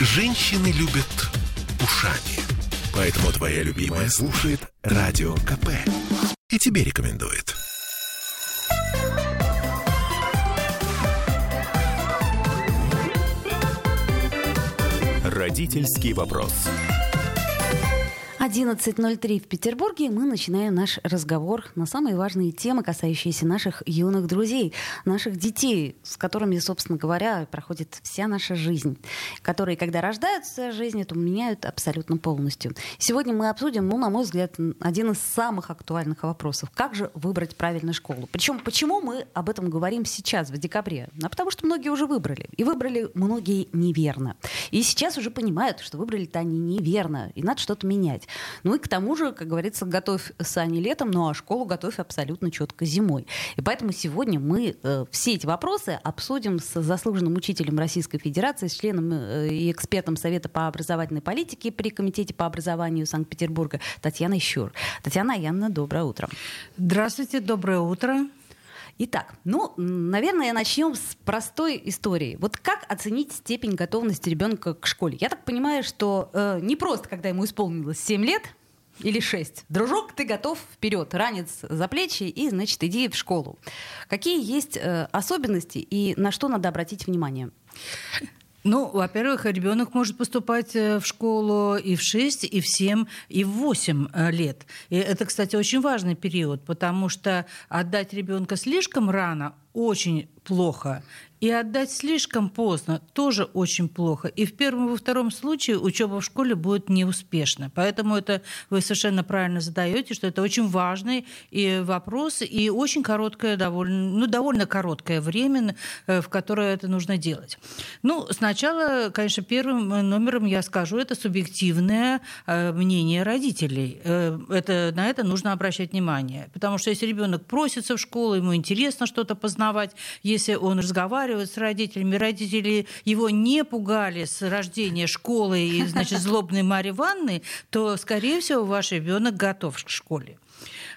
Женщины любят ушами. Поэтому твоя любимая слушает Радио КП. И тебе рекомендует. Родительский вопрос. 11.03 в Петербурге мы начинаем наш разговор на самые важные темы, касающиеся наших юных друзей, наших детей, с которыми, собственно говоря, проходит вся наша жизнь, которые, когда рождаются, жизнь эту меняют абсолютно полностью. Сегодня мы обсудим, ну, на мой взгляд, один из самых актуальных вопросов. Как же выбрать правильную школу? Причем, почему мы об этом говорим сейчас, в декабре? А потому что многие уже выбрали. И выбрали многие неверно. И сейчас уже понимают, что выбрали-то они неверно, и надо что-то менять. Ну и к тому же, как говорится, готовь сани летом, ну а школу готовь абсолютно четко зимой. И поэтому сегодня мы э, все эти вопросы обсудим с заслуженным учителем Российской Федерации, с членом э, и экспертом Совета по образовательной политике при Комитете по образованию Санкт-Петербурга Татьяной Щур. Татьяна Янна, доброе утро. Здравствуйте, доброе утро. Итак, ну, наверное, начнем с простой истории. Вот как оценить степень готовности ребенка к школе? Я так понимаю, что э, не просто, когда ему исполнилось 7 лет или 6. Дружок, ты готов вперед, ранец за плечи и, значит, иди в школу. Какие есть э, особенности и на что надо обратить внимание? Ну, во-первых, ребенок может поступать э, в школу и в 6, и в 7, и в 8 э, лет. И это, кстати, очень важный период, потому что отдать ребенка слишком рано очень плохо. И отдать слишком поздно тоже очень плохо. И в первом и во втором случае учеба в школе будет неуспешна. Поэтому это вы совершенно правильно задаете, что это очень важный и вопрос, и очень короткое, довольно, ну, довольно короткое время, э, в которое это нужно делать. Ну, сначала, конечно, первым номером я скажу, это субъективное э, мнение родителей. Э, это, на это нужно обращать внимание. Потому что если ребенок просится в школу, ему интересно что-то познавать, если он разговаривает, разговаривать с родителями, родители его не пугали с рождения школы и, значит, злобной Марьи Ванны, то, скорее всего, ваш ребенок готов к школе.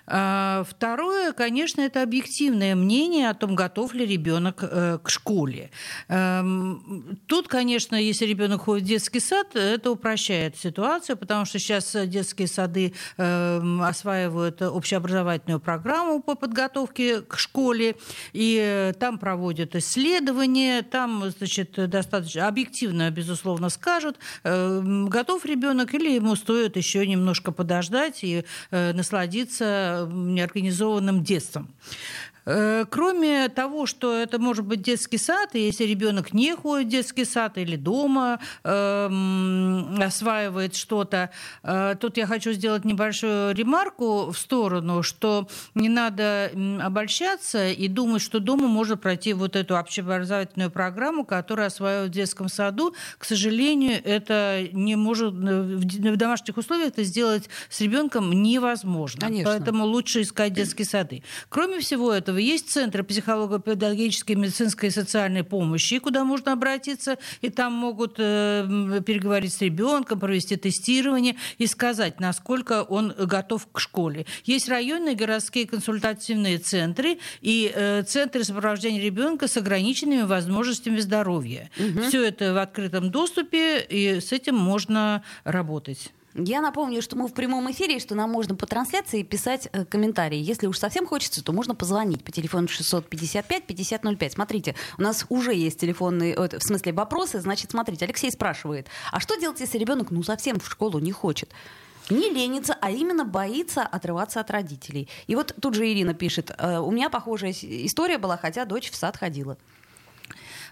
А, второе, конечно, это объективное мнение о том, готов ли ребенок э, к школе. Эм, тут, конечно, если ребенок ходит в детский сад, это упрощает ситуацию, потому что сейчас детские сады эм, осваивают общеобразовательную программу по подготовке к школе, и там проводят исследования, там, значит, достаточно объективно, безусловно, скажут, эм, готов ребенок или ему стоит еще немножко подождать и э, насладиться неорганизованным детством. Э, кроме того, что это может быть детский сад, и если ребенок не ходит в детский сад или дома э, осваивает что-то, э, тут я хочу сделать небольшую ремарку в сторону, что не надо обольщаться и думать, что дома можно пройти вот эту общеобразовательную программу, которая осваивают в детском саду. К сожалению, это не может э, в домашних условиях это сделать с ребенком невозможно. Конечно. Поэтому лучше искать детские сады. Кроме всего этого, этого есть центры психолого-педагогической, медицинской и социальной помощи, куда можно обратиться, и там могут э, переговорить с ребенком, провести тестирование и сказать, насколько он готов к школе. Есть районные городские консультативные центры и э, центры сопровождения ребенка с ограниченными возможностями здоровья. Угу. Все это в открытом доступе, и с этим можно работать. Я напомню, что мы в прямом эфире, что нам можно по трансляции писать э, комментарии. Если уж совсем хочется, то можно позвонить по телефону 655-5005. Смотрите, у нас уже есть телефонные, э, в смысле вопросы. Значит, смотрите, Алексей спрашивает, а что делать, если ребенок ну совсем в школу не хочет? не ленится, а именно боится отрываться от родителей. И вот тут же Ирина пишет, «Э, у меня похожая история была, хотя дочь в сад ходила.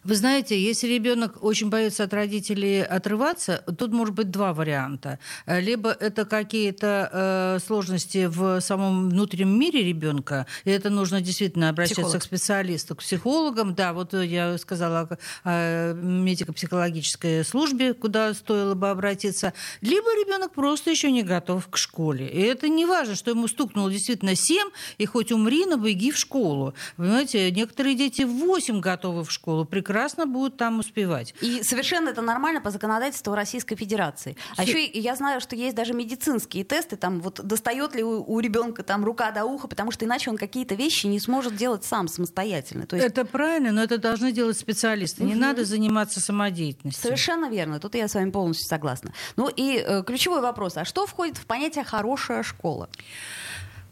Вы знаете, если ребенок очень боится от родителей отрываться, тут может быть два варианта. Либо это какие-то э, сложности в самом внутреннем мире ребенка, и это нужно действительно обращаться Психолог. к специалисту, к психологам. Да, вот я сказала о медико-психологической службе, куда стоило бы обратиться. Либо ребенок просто еще не готов к школе. И это не важно, что ему стукнуло действительно 7, и хоть умри, но беги в школу. Понимаете, некоторые дети в 8 готовы в школу, при прекрасно будут там успевать. И совершенно это нормально по законодательству Российской Федерации. А еще я знаю, что есть даже медицинские тесты, там вот достает ли у, у ребенка там рука до уха, потому что иначе он какие-то вещи не сможет делать сам самостоятельно. То есть... Это правильно, но это должны делать специалисты. Угу. Не надо заниматься самодеятельностью. Совершенно верно. Тут я с вами полностью согласна. Ну и э, ключевой вопрос: а что входит в понятие хорошая школа?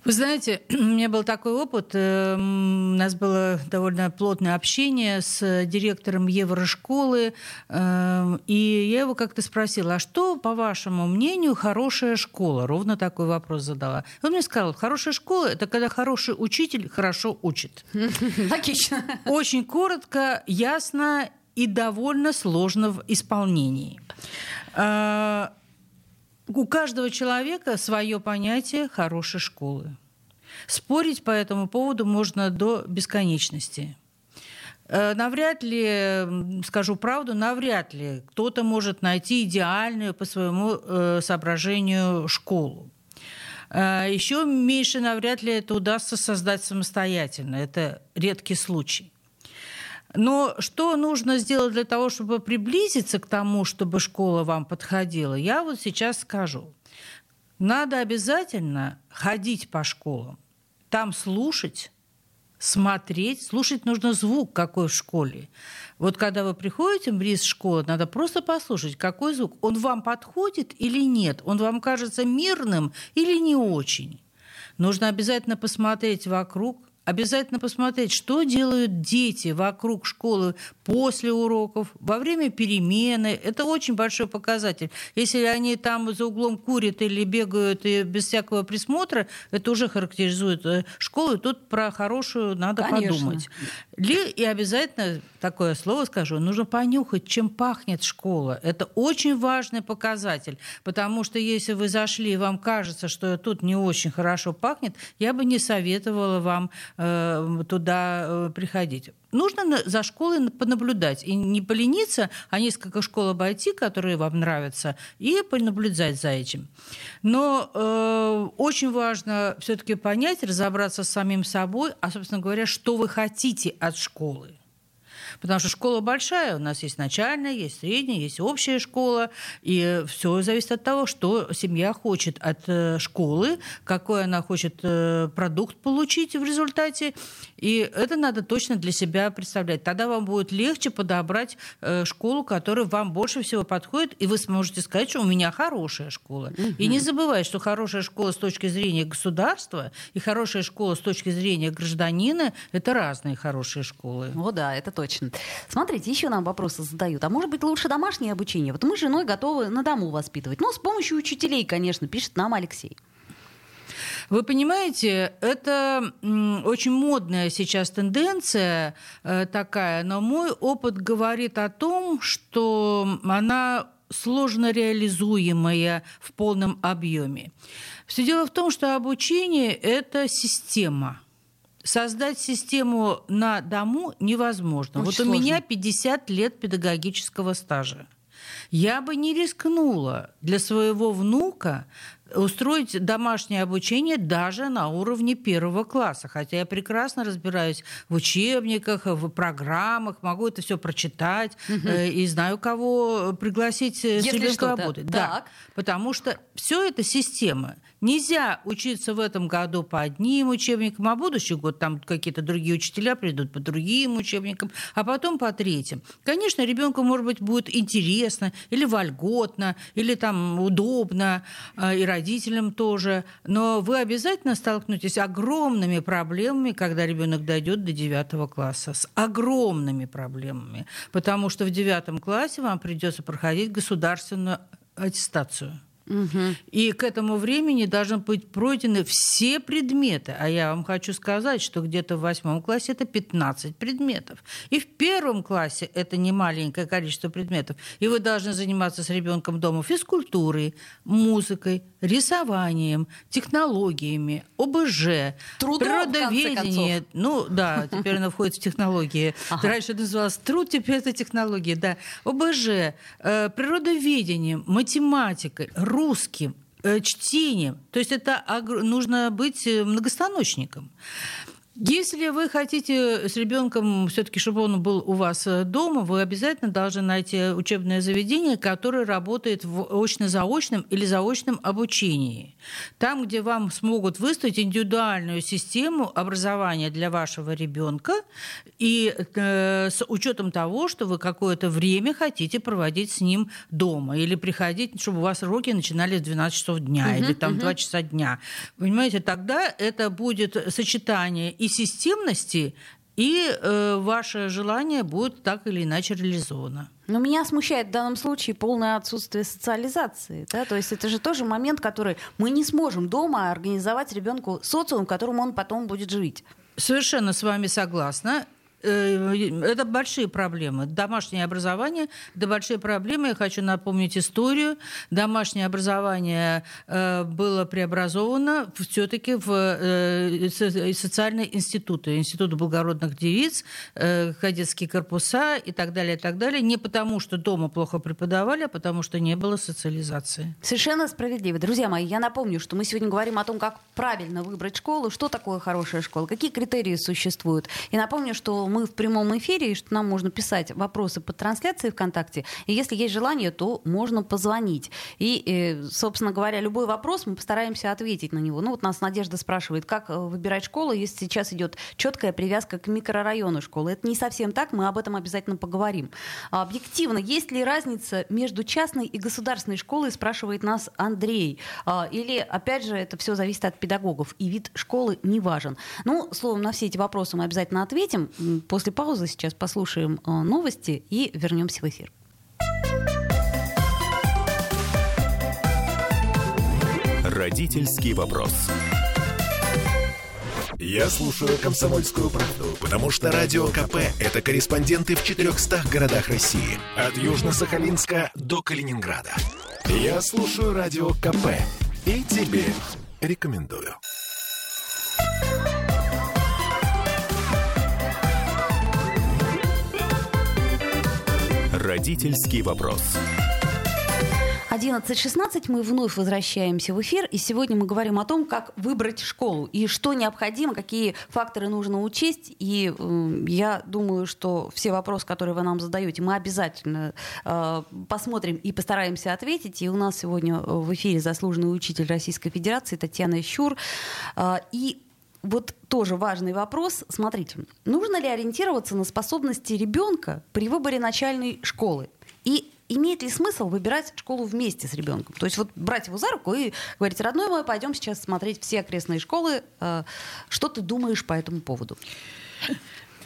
Вы знаете, у меня был такой опыт. Эм, у нас было довольно плотное общение с директором Еврошколы. Эм, и я его как-то спросила, а что, по вашему мнению, хорошая школа? Ровно такой вопрос задала. Он мне сказал, хорошая школа – это когда хороший учитель хорошо учит. Логично. Очень коротко, ясно и довольно сложно в исполнении. У каждого человека свое понятие хорошей школы. Спорить по этому поводу можно до бесконечности. Э, навряд ли, скажу правду, навряд ли кто-то может найти идеальную по своему э, соображению школу. Э, Еще меньше навряд ли это удастся создать самостоятельно. Это редкий случай. Но что нужно сделать для того, чтобы приблизиться к тому, чтобы школа вам подходила, я вот сейчас скажу. Надо обязательно ходить по школам, там слушать, смотреть. Слушать нужно звук, какой в школе. Вот когда вы приходите в близ школы, надо просто послушать, какой звук. Он вам подходит или нет? Он вам кажется мирным или не очень? Нужно обязательно посмотреть вокруг, обязательно посмотреть, что делают дети вокруг школы после уроков, во время перемены. Это очень большой показатель. Если они там за углом курят или бегают и без всякого присмотра, это уже характеризует э, школу. И тут про хорошую надо Конечно. подумать. И обязательно такое слово скажу, нужно понюхать, чем пахнет школа. Это очень важный показатель, потому что если вы зашли и вам кажется, что тут не очень хорошо пахнет, я бы не советовала вам э, туда э, приходить. Нужно за школой понаблюдать и не полениться, а несколько школ обойти, которые вам нравятся, и понаблюдать за этим. Но э, очень важно все-таки понять, разобраться с самим собой, а, собственно говоря, что вы хотите от школы. Потому что школа большая, у нас есть начальная, есть средняя, есть общая школа, и все зависит от того, что семья хочет от э, школы, какой она хочет э, продукт получить в результате, и это надо точно для себя представлять. Тогда вам будет легче подобрать э, школу, которая вам больше всего подходит, и вы сможете сказать, что у меня хорошая школа. Угу. И не забывайте, что хорошая школа с точки зрения государства и хорошая школа с точки зрения гражданина – это разные хорошие школы. О да, это точно. Смотрите, еще нам вопросы задают. А может быть лучше домашнее обучение? Вот мы с женой готовы на дому воспитывать. Ну, с помощью учителей, конечно, пишет нам Алексей. Вы понимаете, это очень модная сейчас тенденция э, такая, но мой опыт говорит о том, что она сложно реализуемая в полном объеме. Все дело в том, что обучение – это система – создать систему на дому невозможно. Очень вот сложно. у меня 50 лет педагогического стажа. Я бы не рискнула для своего внука устроить домашнее обучение даже на уровне первого класса. Хотя я прекрасно разбираюсь в учебниках, в программах, могу это все прочитать угу. э, и знаю, кого пригласить Если с ребенком работать. Да, потому что все это система. Нельзя учиться в этом году по одним учебникам, а будущий год там какие-то другие учителя придут по другим учебникам, а потом по третьим. Конечно, ребенку, может быть, будет интересно или вольготно, или там удобно, э, и родителям тоже, но вы обязательно столкнетесь с огромными проблемами, когда ребенок дойдет до девятого класса, с огромными проблемами, потому что в девятом классе вам придется проходить государственную аттестацию. Угу. И к этому времени должны быть пройдены все предметы. А я вам хочу сказать, что где-то в восьмом классе это 15 предметов. И в первом классе это не маленькое количество предметов. И вы должны заниматься с ребенком дома физкультурой, музыкой, рисованием, технологиями, ОБЖ, Трудом, природоведение. Ну да, теперь она входит в технологии. Ага. Раньше это называлось труд, теперь это технологии. Да. ОБЖ, э, природоведением, математикой, русским, э, чтением. То есть это нужно быть э, многостаночником. Если вы хотите с ребенком все-таки, чтобы он был у вас э, дома, вы обязательно должны найти учебное заведение, которое работает в очно-заочном или заочном обучении. Там, где вам смогут выставить индивидуальную систему образования для вашего ребенка и э, с учетом того, что вы какое-то время хотите проводить с ним дома или приходить, чтобы у вас уроки начинались в 12 часов дня uh-huh, или там uh-huh. 2 часа дня. Понимаете, тогда это будет сочетание и системности, и э, ваше желание будет так или иначе реализовано. Но меня смущает в данном случае полное отсутствие социализации. Да? То есть это же тоже момент, который мы не сможем дома организовать ребенку социум, в котором он потом будет жить. Совершенно с вами согласна. Э, это большие проблемы. Домашнее образование – это большие проблемы. Я хочу напомнить историю. Домашнее образование э, было преобразовано все-таки в э, социальные институты. Институт благородных девиц, кадетские корпуса и так далее, и так далее. Не потому, что дома плохо преподавали, а потому, что не было социализации. Совершенно справедливо. Друзья мои, я напомню, что мы сегодня говорим о том, как правильно выбрать школу, что такое хорошая школа, какие критерии существуют. И напомню, что мы в прямом эфире, и что нам можно писать вопросы по трансляции ВКонтакте. И если есть желание, то можно позвонить. И, э, собственно говоря, любой вопрос мы постараемся ответить на него. Ну вот нас Надежда спрашивает, как э, выбирать школу, если сейчас идет четкая привязка к микрорайону школы. Это не совсем так, мы об этом обязательно поговорим. А объективно, есть ли разница между частной и государственной школой, спрашивает нас Андрей. А, или, опять же, это все зависит от педагогов, и вид школы не важен. Ну, словом, на все эти вопросы мы обязательно ответим. После паузы сейчас послушаем э, новости и вернемся в эфир. Родительский вопрос. Я слушаю «Комсомольскую правду», потому что «Радио КП» — это корреспонденты в 400 городах России. От Южно-Сахалинска до Калининграда. Я слушаю «Радио КП» и тебе рекомендую. Родительский вопрос. 11.16 мы вновь возвращаемся в эфир, и сегодня мы говорим о том, как выбрать школу, и что необходимо, какие факторы нужно учесть. И э, я думаю, что все вопросы, которые вы нам задаете, мы обязательно э, посмотрим и постараемся ответить. И у нас сегодня в эфире заслуженный учитель Российской Федерации Татьяна Щур. Э, и вот тоже важный вопрос. Смотрите, нужно ли ориентироваться на способности ребенка при выборе начальной школы? И имеет ли смысл выбирать школу вместе с ребенком? То есть вот брать его за руку и говорить, родной мой, пойдем сейчас смотреть все окрестные школы. Э, что ты думаешь по этому поводу?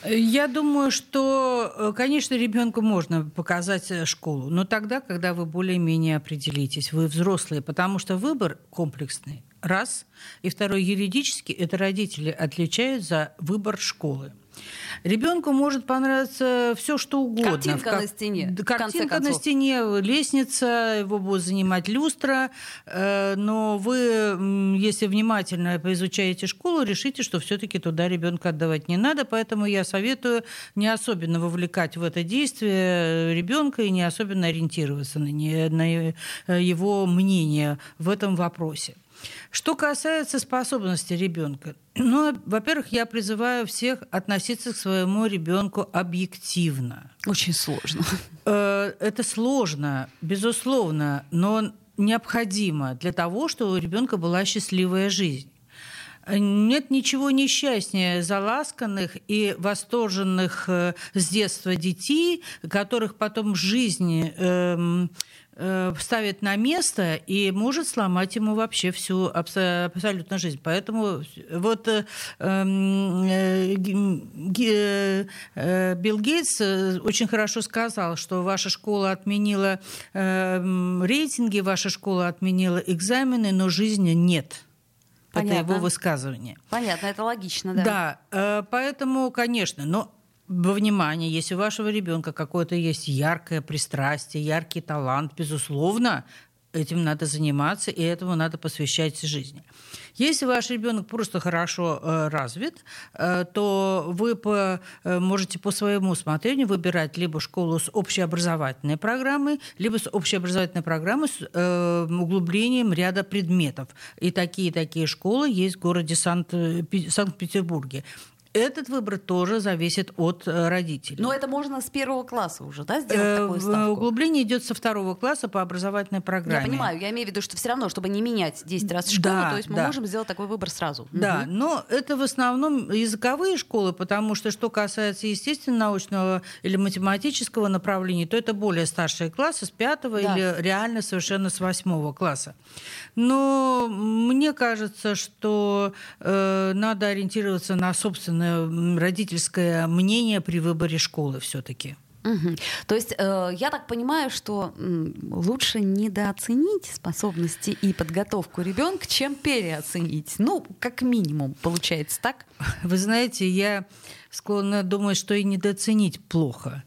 Я думаю, что, э, конечно, ребенку можно показать э, школу, но тогда, когда вы более-менее определитесь, вы взрослые, потому что выбор комплексный. Раз. И второй, юридически это родители отличают за выбор школы. Ребенку может понравиться все, что угодно. Картинка как... на стене. Картинка на стене, лестница, его будет занимать люстра. Э, но вы, если внимательно поизучаете школу, решите, что все-таки туда ребенка отдавать не надо. Поэтому я советую не особенно вовлекать в это действие ребенка и не особенно ориентироваться на, не, на его мнение в этом вопросе. Что касается способности ребенка, ну, во-первых, я призываю всех относиться к своему ребенку объективно. Очень сложно. Э, это сложно, безусловно, но необходимо для того, чтобы у ребенка была счастливая жизнь. Нет ничего несчастнее заласканных и восторженных э, с детства детей, которых потом в жизни эм, ставит на место и может сломать ему вообще всю абсолютно жизнь. Поэтому вот э, эм, э, Билл Гейтс очень хорошо сказал, что ваша школа отменила рейтинги, ваша школа отменила экзамены, но жизни нет. Понятно. Это его высказывание. Понятно, это логично, да. Да, поэтому, конечно, но во внимание, если у вашего ребенка какое-то есть яркое пристрастие, яркий талант, безусловно, этим надо заниматься, и этому надо посвящать жизни. Если ваш ребенок просто хорошо э, развит, э, то вы по, э, можете по своему усмотрению выбирать либо школу с общеобразовательной программой, либо с общеобразовательной программой с э, углублением ряда предметов. И такие такие школы есть в городе Санкт- Санкт-Петербурге. Этот выбор тоже зависит от э, родителей. Но это можно с первого класса уже, да, сделать э, такую ставку? Углубление идет со второго класса по образовательной программе. Я понимаю, я имею в виду, что все равно, чтобы не менять 10 раз школу, да, то есть мы да. можем сделать такой выбор сразу. Да, угу. но это в основном языковые школы, потому что что касается естественно-научного или математического направления, то это более старшие классы с пятого да. или реально совершенно с восьмого класса. Но мне кажется, что э, надо ориентироваться на собственное родительское мнение при выборе школы все-таки. Угу. То есть э, я так понимаю, что э, лучше недооценить способности и подготовку ребенка, чем переоценить. Ну, как минимум, получается так. Вы знаете, я склонна думать, что и недооценить плохо.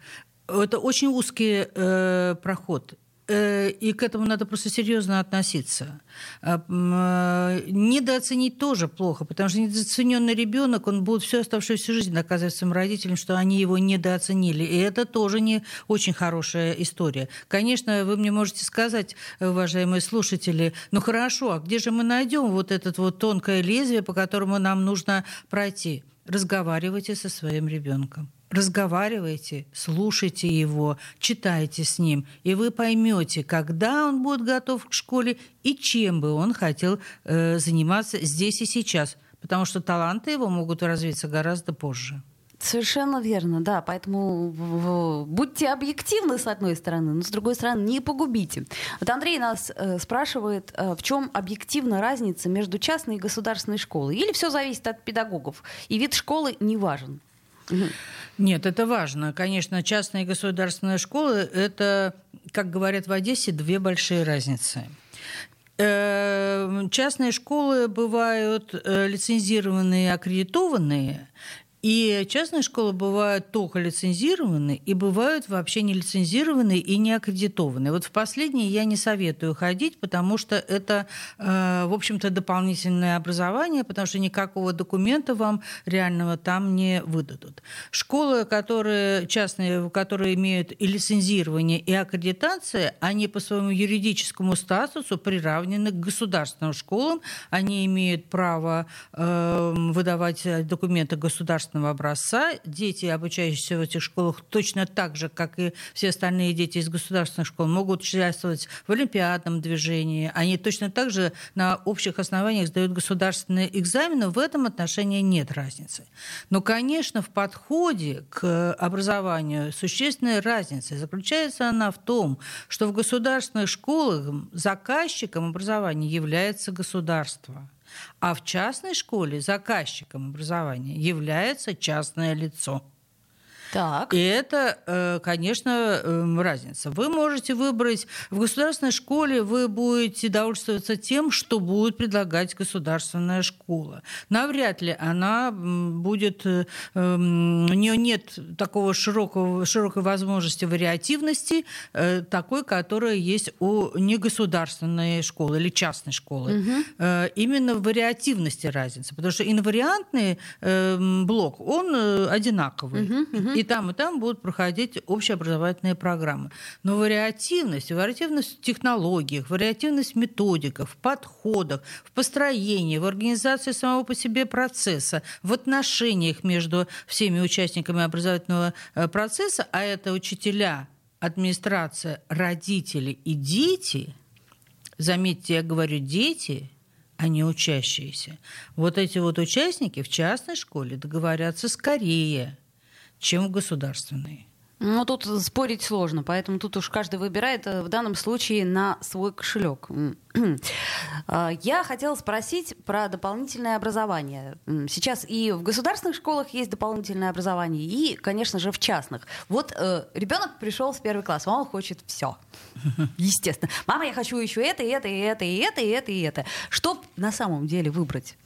Это очень узкий э, проход. Э, и к этому надо просто серьезно относиться. А, э, недооценить тоже плохо, потому что недооцененный ребенок, он будет всю оставшуюся жизнь доказывать своим родителям, что они его недооценили. И это тоже не очень хорошая история. Конечно, вы мне можете сказать, уважаемые слушатели, ну хорошо, а где же мы найдем вот это вот тонкое лезвие, по которому нам нужно пройти? Разговаривайте со своим ребенком разговаривайте, слушайте его, читайте с ним, и вы поймете, когда он будет готов к школе и чем бы он хотел э, заниматься здесь и сейчас, потому что таланты его могут развиться гораздо позже. Совершенно верно, да. Поэтому будьте объективны с одной стороны, но с другой стороны не погубите. Вот Андрей нас э, спрашивает, э, в чем объективна разница между частной и государственной школой? Или все зависит от педагогов, и вид школы не важен? Нет, это важно. Конечно, частная и государственная школы – это, как говорят в Одессе, две большие разницы. Э, частные школы бывают э, лицензированные, аккредитованные, и частные школы бывают только лицензированные, и бывают вообще не лицензированные и не аккредитованные. Вот в последние я не советую ходить, потому что это, э, в общем-то, дополнительное образование, потому что никакого документа вам реального там не выдадут. Школы, которые частные, которые имеют и лицензирование, и аккредитация, они по своему юридическому статусу приравнены к государственным школам. Они имеют право э, выдавать документы государственным государственного образца. Дети, обучающиеся в этих школах, точно так же, как и все остальные дети из государственных школ, могут участвовать в олимпиадном движении. Они точно так же на общих основаниях сдают государственные экзамены. В этом отношении нет разницы. Но, конечно, в подходе к образованию существенная разница. Заключается она в том, что в государственных школах заказчиком образования является государство. А в частной школе заказчиком образования является частное лицо. Так. И это, э, конечно, эм, разница. Вы можете выбрать в государственной школе, вы будете довольствоваться тем, что будет предлагать государственная школа. Навряд ли она будет, э, эм, у нее нет такого широкого, широкой возможности вариативности, э, такой, которая есть у негосударственной школы или частной школы. Угу. Именно в вариативности разница, потому что инвариантный эм, блок, он одинаковый. Угу, угу. И там, и там будут проходить общеобразовательные программы. Но вариативность, вариативность в технологиях, вариативность в методиках, в подходах, в построении, в организации самого по себе процесса, в отношениях между всеми участниками образовательного э, процесса, а это учителя, администрация, родители и дети, заметьте, я говорю дети, а не учащиеся. Вот эти вот участники в частной школе договорятся скорее – чем в государственные. Ну, тут спорить сложно, поэтому тут уж каждый выбирает э, в данном случае на свой кошелек. А, я хотела спросить про дополнительное образование. Сейчас и в государственных школах есть дополнительное образование, и, конечно же, в частных. Вот э, ребенок пришел в первый класс, он хочет все. Естественно. Мама, я хочу еще это, и это, и это, и это, и это, и это. Что на самом деле выбрать?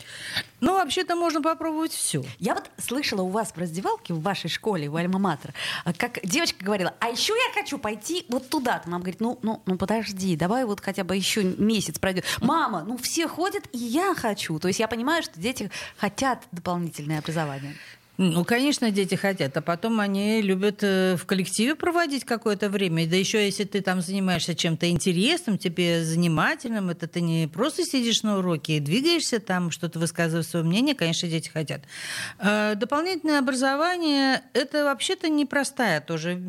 Ну, вообще-то можно попробовать все. Я вот слышала у вас в раздевалке в вашей школе, в Альма-Матер, как девочка говорила, а еще я хочу пойти вот туда-то. Мама говорит, ну, ну, ну подожди, давай вот хотя бы еще месяц пройдет. Мама, ну все ходят, и я хочу. То есть я понимаю, что дети хотят дополнительное образование. Ну, конечно, дети хотят, а потом они любят э, в коллективе проводить какое-то время. Да еще если ты там занимаешься чем-то интересным, тебе занимательным, это ты не просто сидишь на уроке и двигаешься там, что-то высказываешь свое мнение, конечно, дети хотят. Э, дополнительное образование – это вообще-то непростая тоже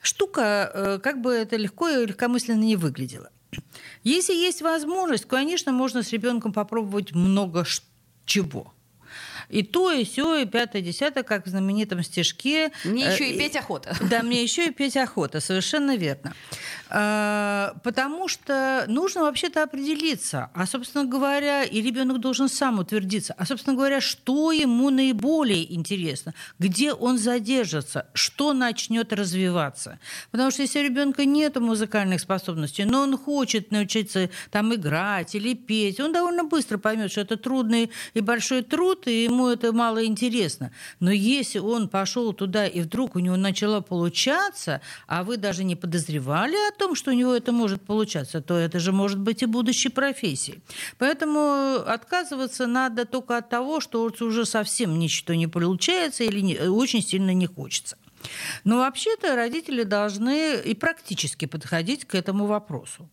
штука, э, как бы это легко и легкомысленно не выглядело. Если есть возможность, конечно, можно с ребенком попробовать много чего – и то, и все, и пятое, десятое, как в знаменитом стишке. Мне еще и петь охота. Да, мне еще и петь охота, совершенно верно. А, потому что нужно вообще-то определиться, а, собственно говоря, и ребенок должен сам утвердиться, а, собственно говоря, что ему наиболее интересно, где он задержится, что начнет развиваться. Потому что если у ребенка нет музыкальных способностей, но он хочет научиться там играть или петь, он довольно быстро поймет, что это трудный и большой труд, и ему это мало интересно. Но если он пошел туда, и вдруг у него начало получаться, а вы даже не подозревали о том, что у него это может получаться, то это же может быть и будущей профессией. Поэтому отказываться надо только от того, что уже совсем ничего не получается или не, очень сильно не хочется. Но вообще-то родители должны и практически подходить к этому вопросу.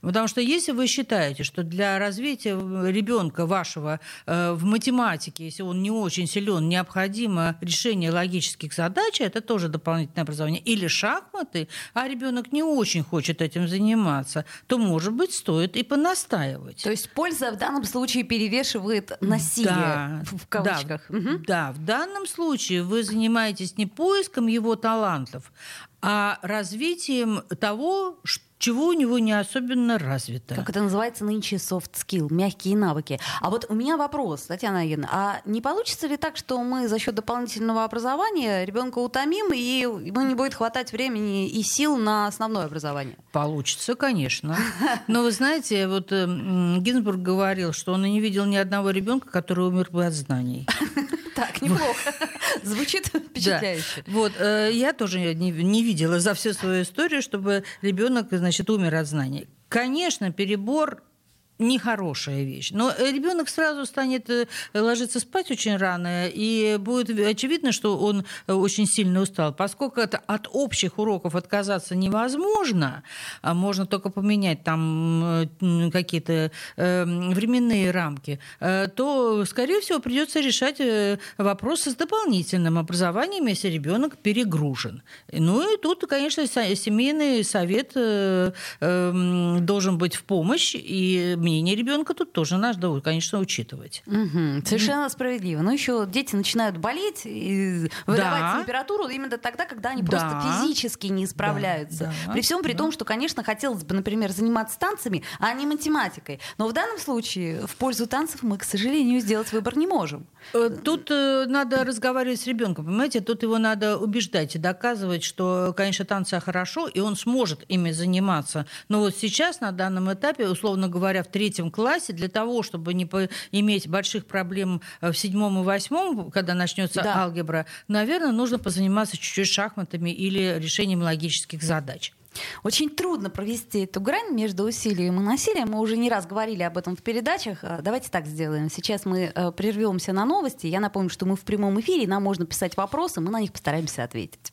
Потому что если вы считаете, что для развития ребенка вашего э, в математике, если он не очень силен, необходимо решение логических задач, это тоже дополнительное образование, или шахматы, а ребенок не очень хочет этим заниматься, то, может быть, стоит и понастаивать. То есть польза в данном случае перевешивает насилие да, в кавычках. Да, угу. да, в данном случае вы занимаетесь не поиском его талантов, а развитием того, что чего у него не особенно развито. Как это называется нынче soft skill, мягкие навыки. А вот у меня вопрос, Татьяна Юрьевна, а не получится ли так, что мы за счет дополнительного образования ребенка утомим, и ему не будет хватать времени и сил на основное образование? Получится, конечно. Но вы знаете, вот э, Гинзбург говорил, что он и не видел ни одного ребенка, который умер бы от знаний. Так, неплохо. Звучит впечатляюще. Да. Вот, э, я тоже не, не видела за всю свою историю, чтобы ребенок, значит, умер от знаний. Конечно, перебор нехорошая вещь. Но ребенок сразу станет э, ложиться спать очень рано, и будет очевидно, что он э, очень сильно устал. Поскольку это от общих уроков отказаться невозможно, а можно только поменять там э, какие-то временные рамки, то, скорее всего, придется решать вопросы с дополнительным образованием, если ребенок перегружен. Ну и тут, конечно, семейный совет должен быть в помощь, и мнение ребенка тут тоже надо, конечно, учитывать. Угу, совершенно справедливо. Но еще дети начинают болеть и выдавать да. температуру именно тогда, когда они да. просто физически не справляются. Да. При всем при да. том, что, конечно, хотелось бы, например, заниматься танцами, а не математикой. Но в данном случае в пользу танцев мы, к сожалению, сделать выбор не можем. Э, тут э, надо разговаривать с ребенком, понимаете? Тут его надо убеждать и доказывать, что, конечно, танцы хорошо, и он сможет ими заниматься. Но вот сейчас, на данном этапе, условно говоря, в третьем классе для того, чтобы не иметь больших проблем э, в седьмом и восьмом, когда начнется да. алгебра, наверное, нужно позаниматься чуть-чуть шахматами или решением логических задач. Очень трудно провести эту грань между усилием и насилием. Мы уже не раз говорили об этом в передачах. Э, давайте так сделаем. Сейчас мы э, прервемся на новости. Я напомню, что мы в прямом эфире, нам можно писать вопросы, мы на них постараемся ответить.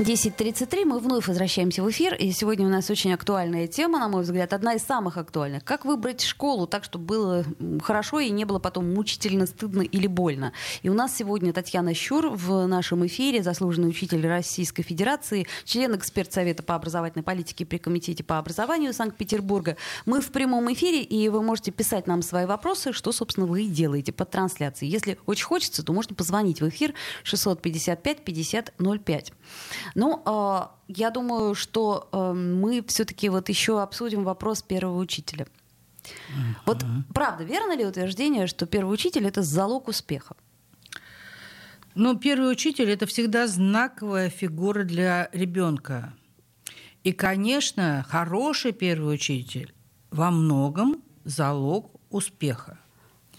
10.33, мы вновь возвращаемся в эфир, и сегодня у нас очень актуальная тема, на мой взгляд, одна из самых актуальных. Как выбрать школу так, чтобы было хорошо и не было потом мучительно, стыдно или больно? И у нас сегодня Татьяна Щур в нашем эфире, заслуженный учитель Российской Федерации, член эксперт Совета по образовательной политике при Комитете по образованию Санкт-Петербурга. Мы в прямом эфире, и вы можете писать нам свои вопросы, что, собственно, вы и делаете под трансляцией. Если очень хочется, то можно позвонить в эфир 655 50 05. Ну, а, я думаю, что а, мы все-таки вот еще обсудим вопрос первого учителя. Вот правда, верно ли утверждение, что первый учитель это залог успеха? Ну, первый учитель это всегда знаковая фигура для ребенка. И, конечно, хороший первый учитель во многом залог успеха.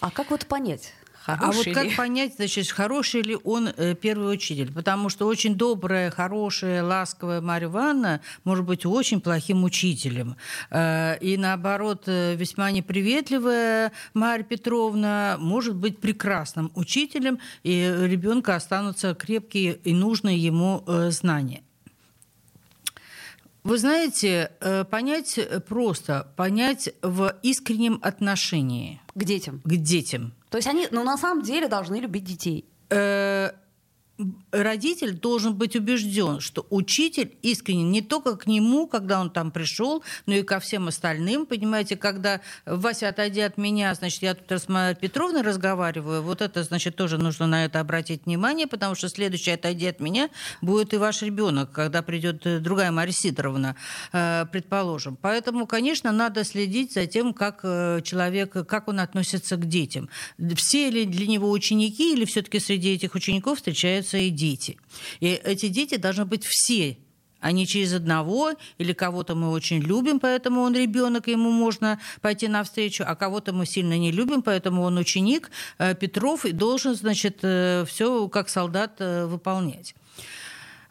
А как вот понять? Хороший а вот ли? как понять, значит, хороший ли он э, первый учитель? Потому что очень добрая, хорошая, ласковая Марья Ивановна может быть очень плохим учителем. Э, и наоборот, э, весьма неприветливая Марья Петровна может быть прекрасным учителем, и ребенка останутся крепкие и нужные ему знания. Вы знаете, понять просто, понять в искреннем отношении. К детям. К детям. То есть они, ну, на самом деле должны любить детей. Родитель должен быть убежден, что учитель искренне не только к нему, когда он там пришел, но и ко всем остальным. Понимаете, когда Вася, отойди от меня, значит, я тут с Марьей Петровной разговариваю, вот это, значит, тоже нужно на это обратить внимание, потому что следующий отойди от меня будет и ваш ребенок, когда придет э, другая Мария Сидоровна, э, предположим. Поэтому, конечно, надо следить за тем, как э, человек, как он относится к детям. Все ли для него ученики, или все-таки среди этих учеников встречаются рождаются и дети. И эти дети должны быть все а не через одного, или кого-то мы очень любим, поэтому он ребенок, ему можно пойти навстречу, а кого-то мы сильно не любим, поэтому он ученик э, Петров и должен, значит, э, все как солдат э, выполнять.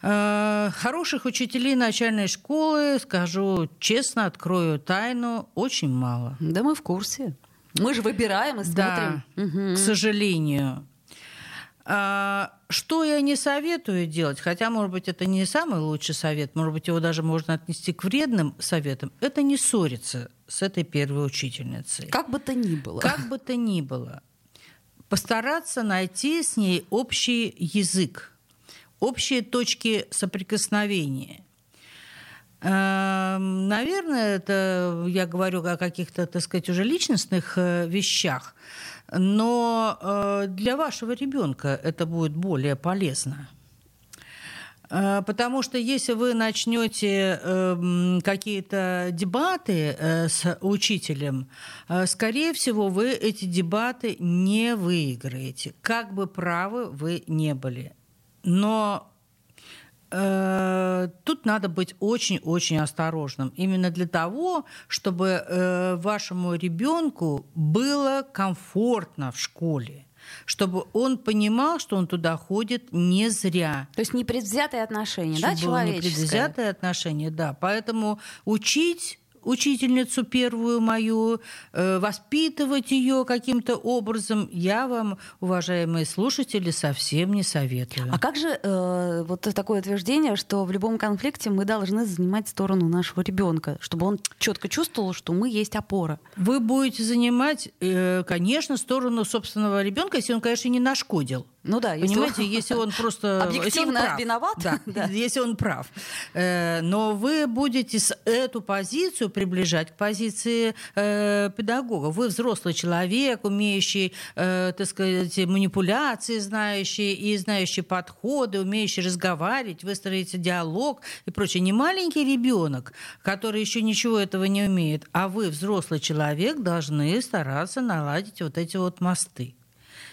Хороших учителей начальной школы, скажу честно, открою тайну, очень мало. Да мы в курсе. Мы же выбираем и смотрим. Да, угу. к сожалению. А, что я не советую делать, хотя, может быть, это не самый лучший совет, может быть, его даже можно отнести к вредным советам, это не ссориться с этой первой учительницей. Как бы то ни было. Как бы то ни было. Постараться найти с ней общий язык, общие точки соприкосновения. Эм, наверное, это я говорю о каких-то, так сказать, уже личностных э, вещах – но э, для вашего ребенка это будет более полезно. Э, потому что если вы начнете э, какие-то дебаты э, с учителем, э, скорее всего, вы эти дебаты не выиграете, как бы правы вы не были. Но тут надо быть очень-очень осторожным. Именно для того, чтобы э, вашему ребенку было комфортно в школе чтобы он понимал, что он туда ходит не зря. То есть непредвзятое отношение, чтобы да, человеческое? Непредвзятое отношение, да. Поэтому учить учительницу первую мою, э, воспитывать ее каким-то образом, я вам, уважаемые слушатели, совсем не советую. А как же э, вот такое утверждение, что в любом конфликте мы должны занимать сторону нашего ребенка, чтобы он четко чувствовал, что мы есть опора? Вы будете занимать, э, конечно, сторону собственного ребенка, если он, конечно, не нашкодил. Ну да, если понимаете, он... если он просто объективно если он прав, виноват, да, да. если он прав, э, но вы будете с эту позицию приближать к позиции э, педагога. Вы взрослый человек, умеющий, э, так сказать, манипуляции, знающий и знающий подходы, умеющий разговаривать, выстроить диалог и прочее. Не маленький ребенок, который еще ничего этого не умеет, а вы взрослый человек должны стараться наладить вот эти вот мосты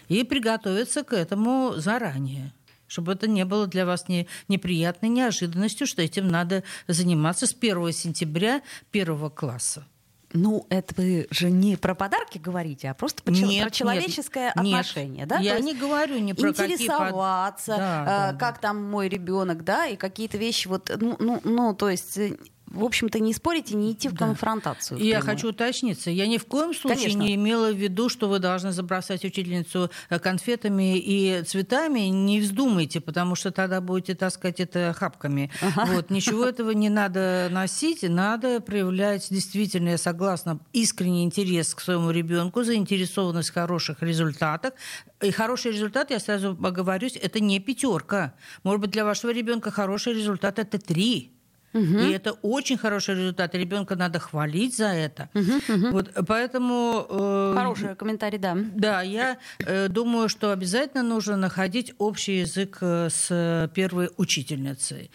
и приготовиться к этому заранее чтобы это не было для вас не, неприятной неожиданностью, что этим надо заниматься с 1 сентября первого класса. Ну, это вы же не про подарки говорите, а просто про, нет, про человеческое нет, отношение, нет. да? Я не говорю не про интересоваться, какие... да, э, да, как да. там мой ребенок, да, и какие-то вещи вот, ну, ну, ну, то есть э, в общем-то, не спорить и не идти в да. конфронтацию. И я хочу уточниться. Я ни в коем случае Конечно. не имела в виду, что вы должны забросать учительницу э, конфетами и цветами. Не вздумайте, потому что тогда будете таскать это хапками. Ага. Вот, ничего этого не надо носить. Надо проявлять действительно, я согласна, искренний интерес к своему ребенку, заинтересованность в хороших результатах. И хороший результат, я сразу оговорюсь, это не пятерка. Может быть, для вашего ребенка хороший результат это три. Угу. И это очень хороший результат. Ребенка надо хвалить за это. Угу, угу. Вот, поэтому... Э, Хороший комментарий, да. Да, я э, думаю, что обязательно нужно находить общий язык э, с первой учительницей.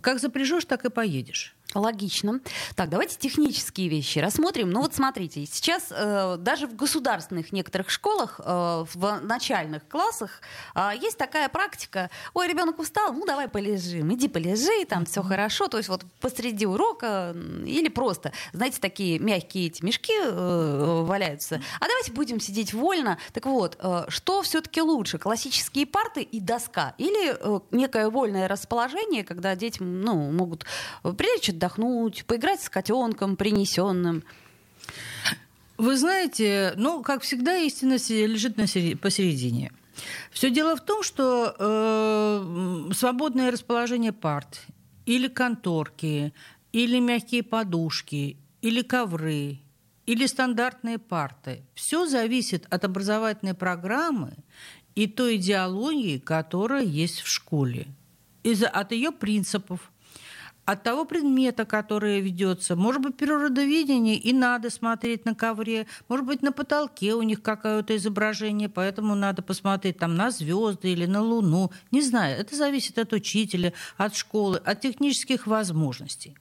Как запряжешь, так и поедешь. Логично. Так, давайте технические вещи рассмотрим. Ну вот смотрите, сейчас э, даже в государственных некоторых школах, э, в начальных классах э, есть такая практика. Ой, ребенок устал, ну давай полежим, иди полежи, там все хорошо. То есть вот посреди урока или просто, знаете, такие мягкие эти мешки э, валяются. А давайте будем сидеть вольно. Так вот, э, что все-таки лучше, классические парты и доска или э, некое вольное расположение, когда дети ну, могут прилечь отдохнуть, поиграть с котенком принесенным. Вы знаете, ну, как всегда, истина лежит посередине. Все дело в том, что э, свободное расположение парт или конторки, или мягкие подушки, или ковры, или стандартные парты. Все зависит от образовательной программы и той идеологии, которая есть в школе, из от ее принципов от того предмета, который ведется. Может быть, природоведение и надо смотреть на ковре. Может быть, на потолке у них какое-то изображение, поэтому надо посмотреть там на звезды или на Луну. Не знаю, это зависит от учителя, от школы, от технических возможностей.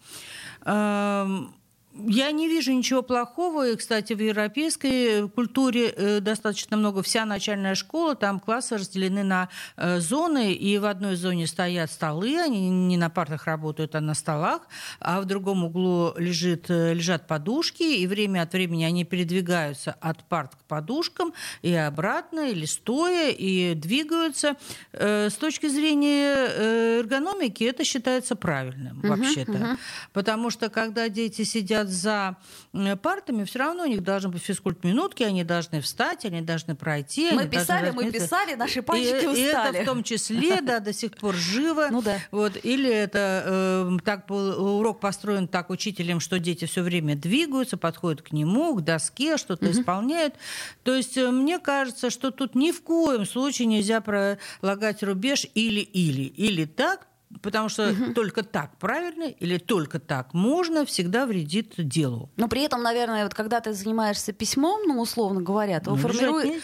Эм, я не вижу ничего плохого. И, кстати, в европейской культуре э, достаточно много. Вся начальная школа, там классы разделены на э, зоны, и в одной зоне стоят столы, они не на партах работают, а на столах, а в другом углу лежит, э, лежат подушки, и время от времени они передвигаются от парт к подушкам и обратно, или стоя, и двигаются. С точки зрения эргономики это считается правильным, вообще-то. Uh-huh. Потому что когда дети сидят сидят за партами, все равно у них должны быть физкульт-минутки, они должны встать, они должны пройти. Мы писали, мы писали, наши пальчики и, устали. И это в том числе, да, до сих пор живо. Ну да. Вот, или это э, так был урок построен так учителем, что дети все время двигаются, подходят к нему, к доске, что-то угу. исполняют. То есть э, мне кажется, что тут ни в коем случае нельзя пролагать рубеж или-или. Или так, потому что угу. только так правильно или только так можно всегда вредит делу. Но при этом, наверное, вот когда ты занимаешься письмом, ну, условно говоря, то ну, формирует,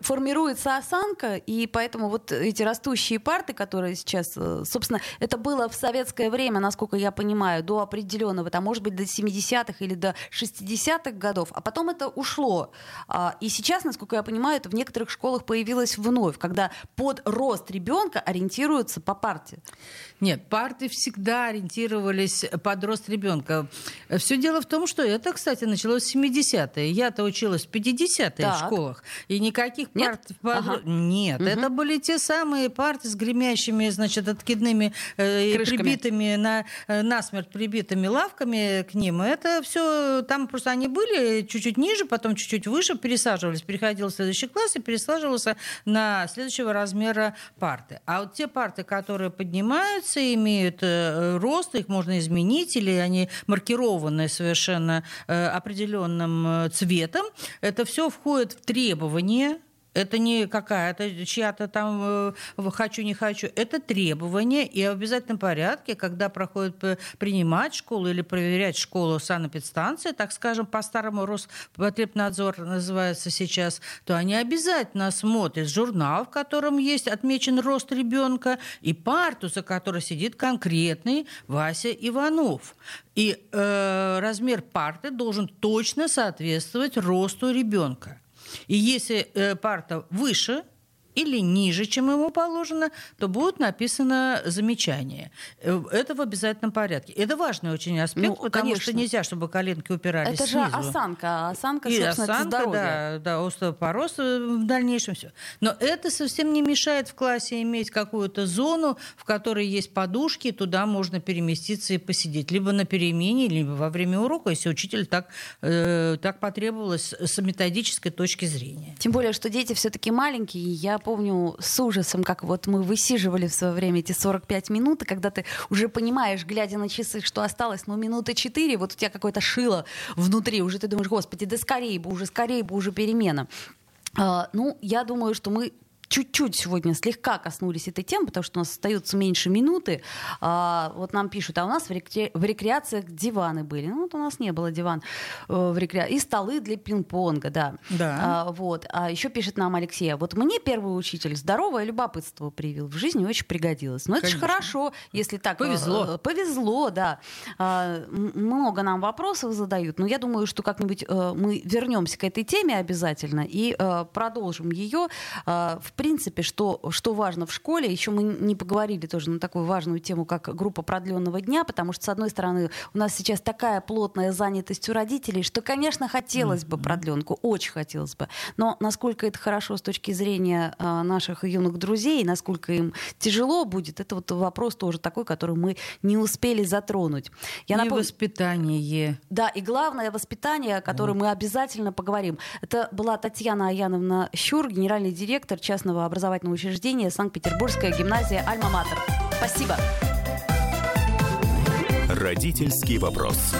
формируется осанка, и поэтому вот эти растущие парты, которые сейчас, э, собственно, это было в советское время, насколько я понимаю, до определенного, там, может быть, до 70-х или до 60-х годов, а потом это ушло. А, и сейчас, насколько я понимаю, это в некоторых школах появилось вновь, когда под рост ребенка ориентируются по парте. Нет, парты всегда ориентировались под рост ребенка. Все дело в том, что это, кстати, началось в 70-е. Я-то училась в 50-е в школах. И никаких Нет? парт... Под... Ага. Нет, угу. это были те самые парты с гремящими, значит, откидными, э, прибитыми на, э, насмерть прибитыми лавками к ним. Это все, там просто они были чуть-чуть ниже, потом чуть-чуть выше, пересаживались, переходил в следующий класс и пересаживался на следующего размера парты. А вот те парты, которые поднимаются, нравятся, имеют э, рост, их можно изменить, или они маркированы совершенно э, определенным э, цветом. Это все входит в требования это не какая-то чья-то там э, хочу, не хочу. Это требование и в обязательном порядке, когда проходит принимать школу или проверять школу санэпидстанция, так скажем, по-старому Роспотребнадзор называется сейчас, то они обязательно смотрят журнал, в котором есть отмечен рост ребенка, и парту, за которой сидит конкретный Вася Иванов. И э, размер парты должен точно соответствовать росту ребенка. И если э, парта выше или ниже, чем ему положено, то будет написано замечание. Э, это в обязательном порядке. Это важный очень аспект, ну, потому конечно. что нельзя, чтобы коленки упирались Это снизу. же осанка. Осанка, и собственно, осанка, это здоровье. Да, да, остеопороз э, в дальнейшем все. Но это совсем не мешает в классе иметь какую-то зону, в которой есть подушки, туда можно переместиться и посидеть. Либо на перемене, либо во время урока, если учитель так, э, так потребовалось с методической точки зрения. Тем более, что дети все-таки маленькие. Я помню с ужасом, как вот мы высиживали в свое время эти 45 минут, и когда ты уже понимаешь, глядя на часы, что осталось, ну, минуты 4, вот у тебя какое-то шило внутри, уже ты думаешь, господи, да скорее бы, уже скорее бы, уже перемена. Uh, ну, я думаю, что мы чуть-чуть сегодня слегка коснулись этой темы, потому что у нас остается меньше минуты. А, вот нам пишут, а у нас в, рекре... в рекреациях диваны были. Ну, вот у нас не было диван э, в рекреации. И столы для пинг-понга, да. Да. А, вот. А еще пишет нам Алексей, вот мне первый учитель здоровое любопытство привил. В жизни очень пригодилось. Но это же хорошо, если так. Повезло. Э, повезло, да. А, много нам вопросов задают, но я думаю, что как-нибудь э, мы вернемся к этой теме обязательно и э, продолжим ее. Э, в принципе, что, что важно в школе, еще мы не поговорили тоже на такую важную тему, как группа продленного дня, потому что, с одной стороны, у нас сейчас такая плотная занятость у родителей, что, конечно, хотелось бы продленку, очень хотелось бы. Но насколько это хорошо с точки зрения э, наших юных друзей, насколько им тяжело будет, это вот вопрос тоже такой, который мы не успели затронуть. Я и напом... воспитание. Да, и главное воспитание, о котором вот. мы обязательно поговорим. Это была Татьяна Аяновна Щур, генеральный директор частного образовательного учреждения Санкт-Петербургская гимназия «Альма-Матер». Спасибо. Родительский вопрос.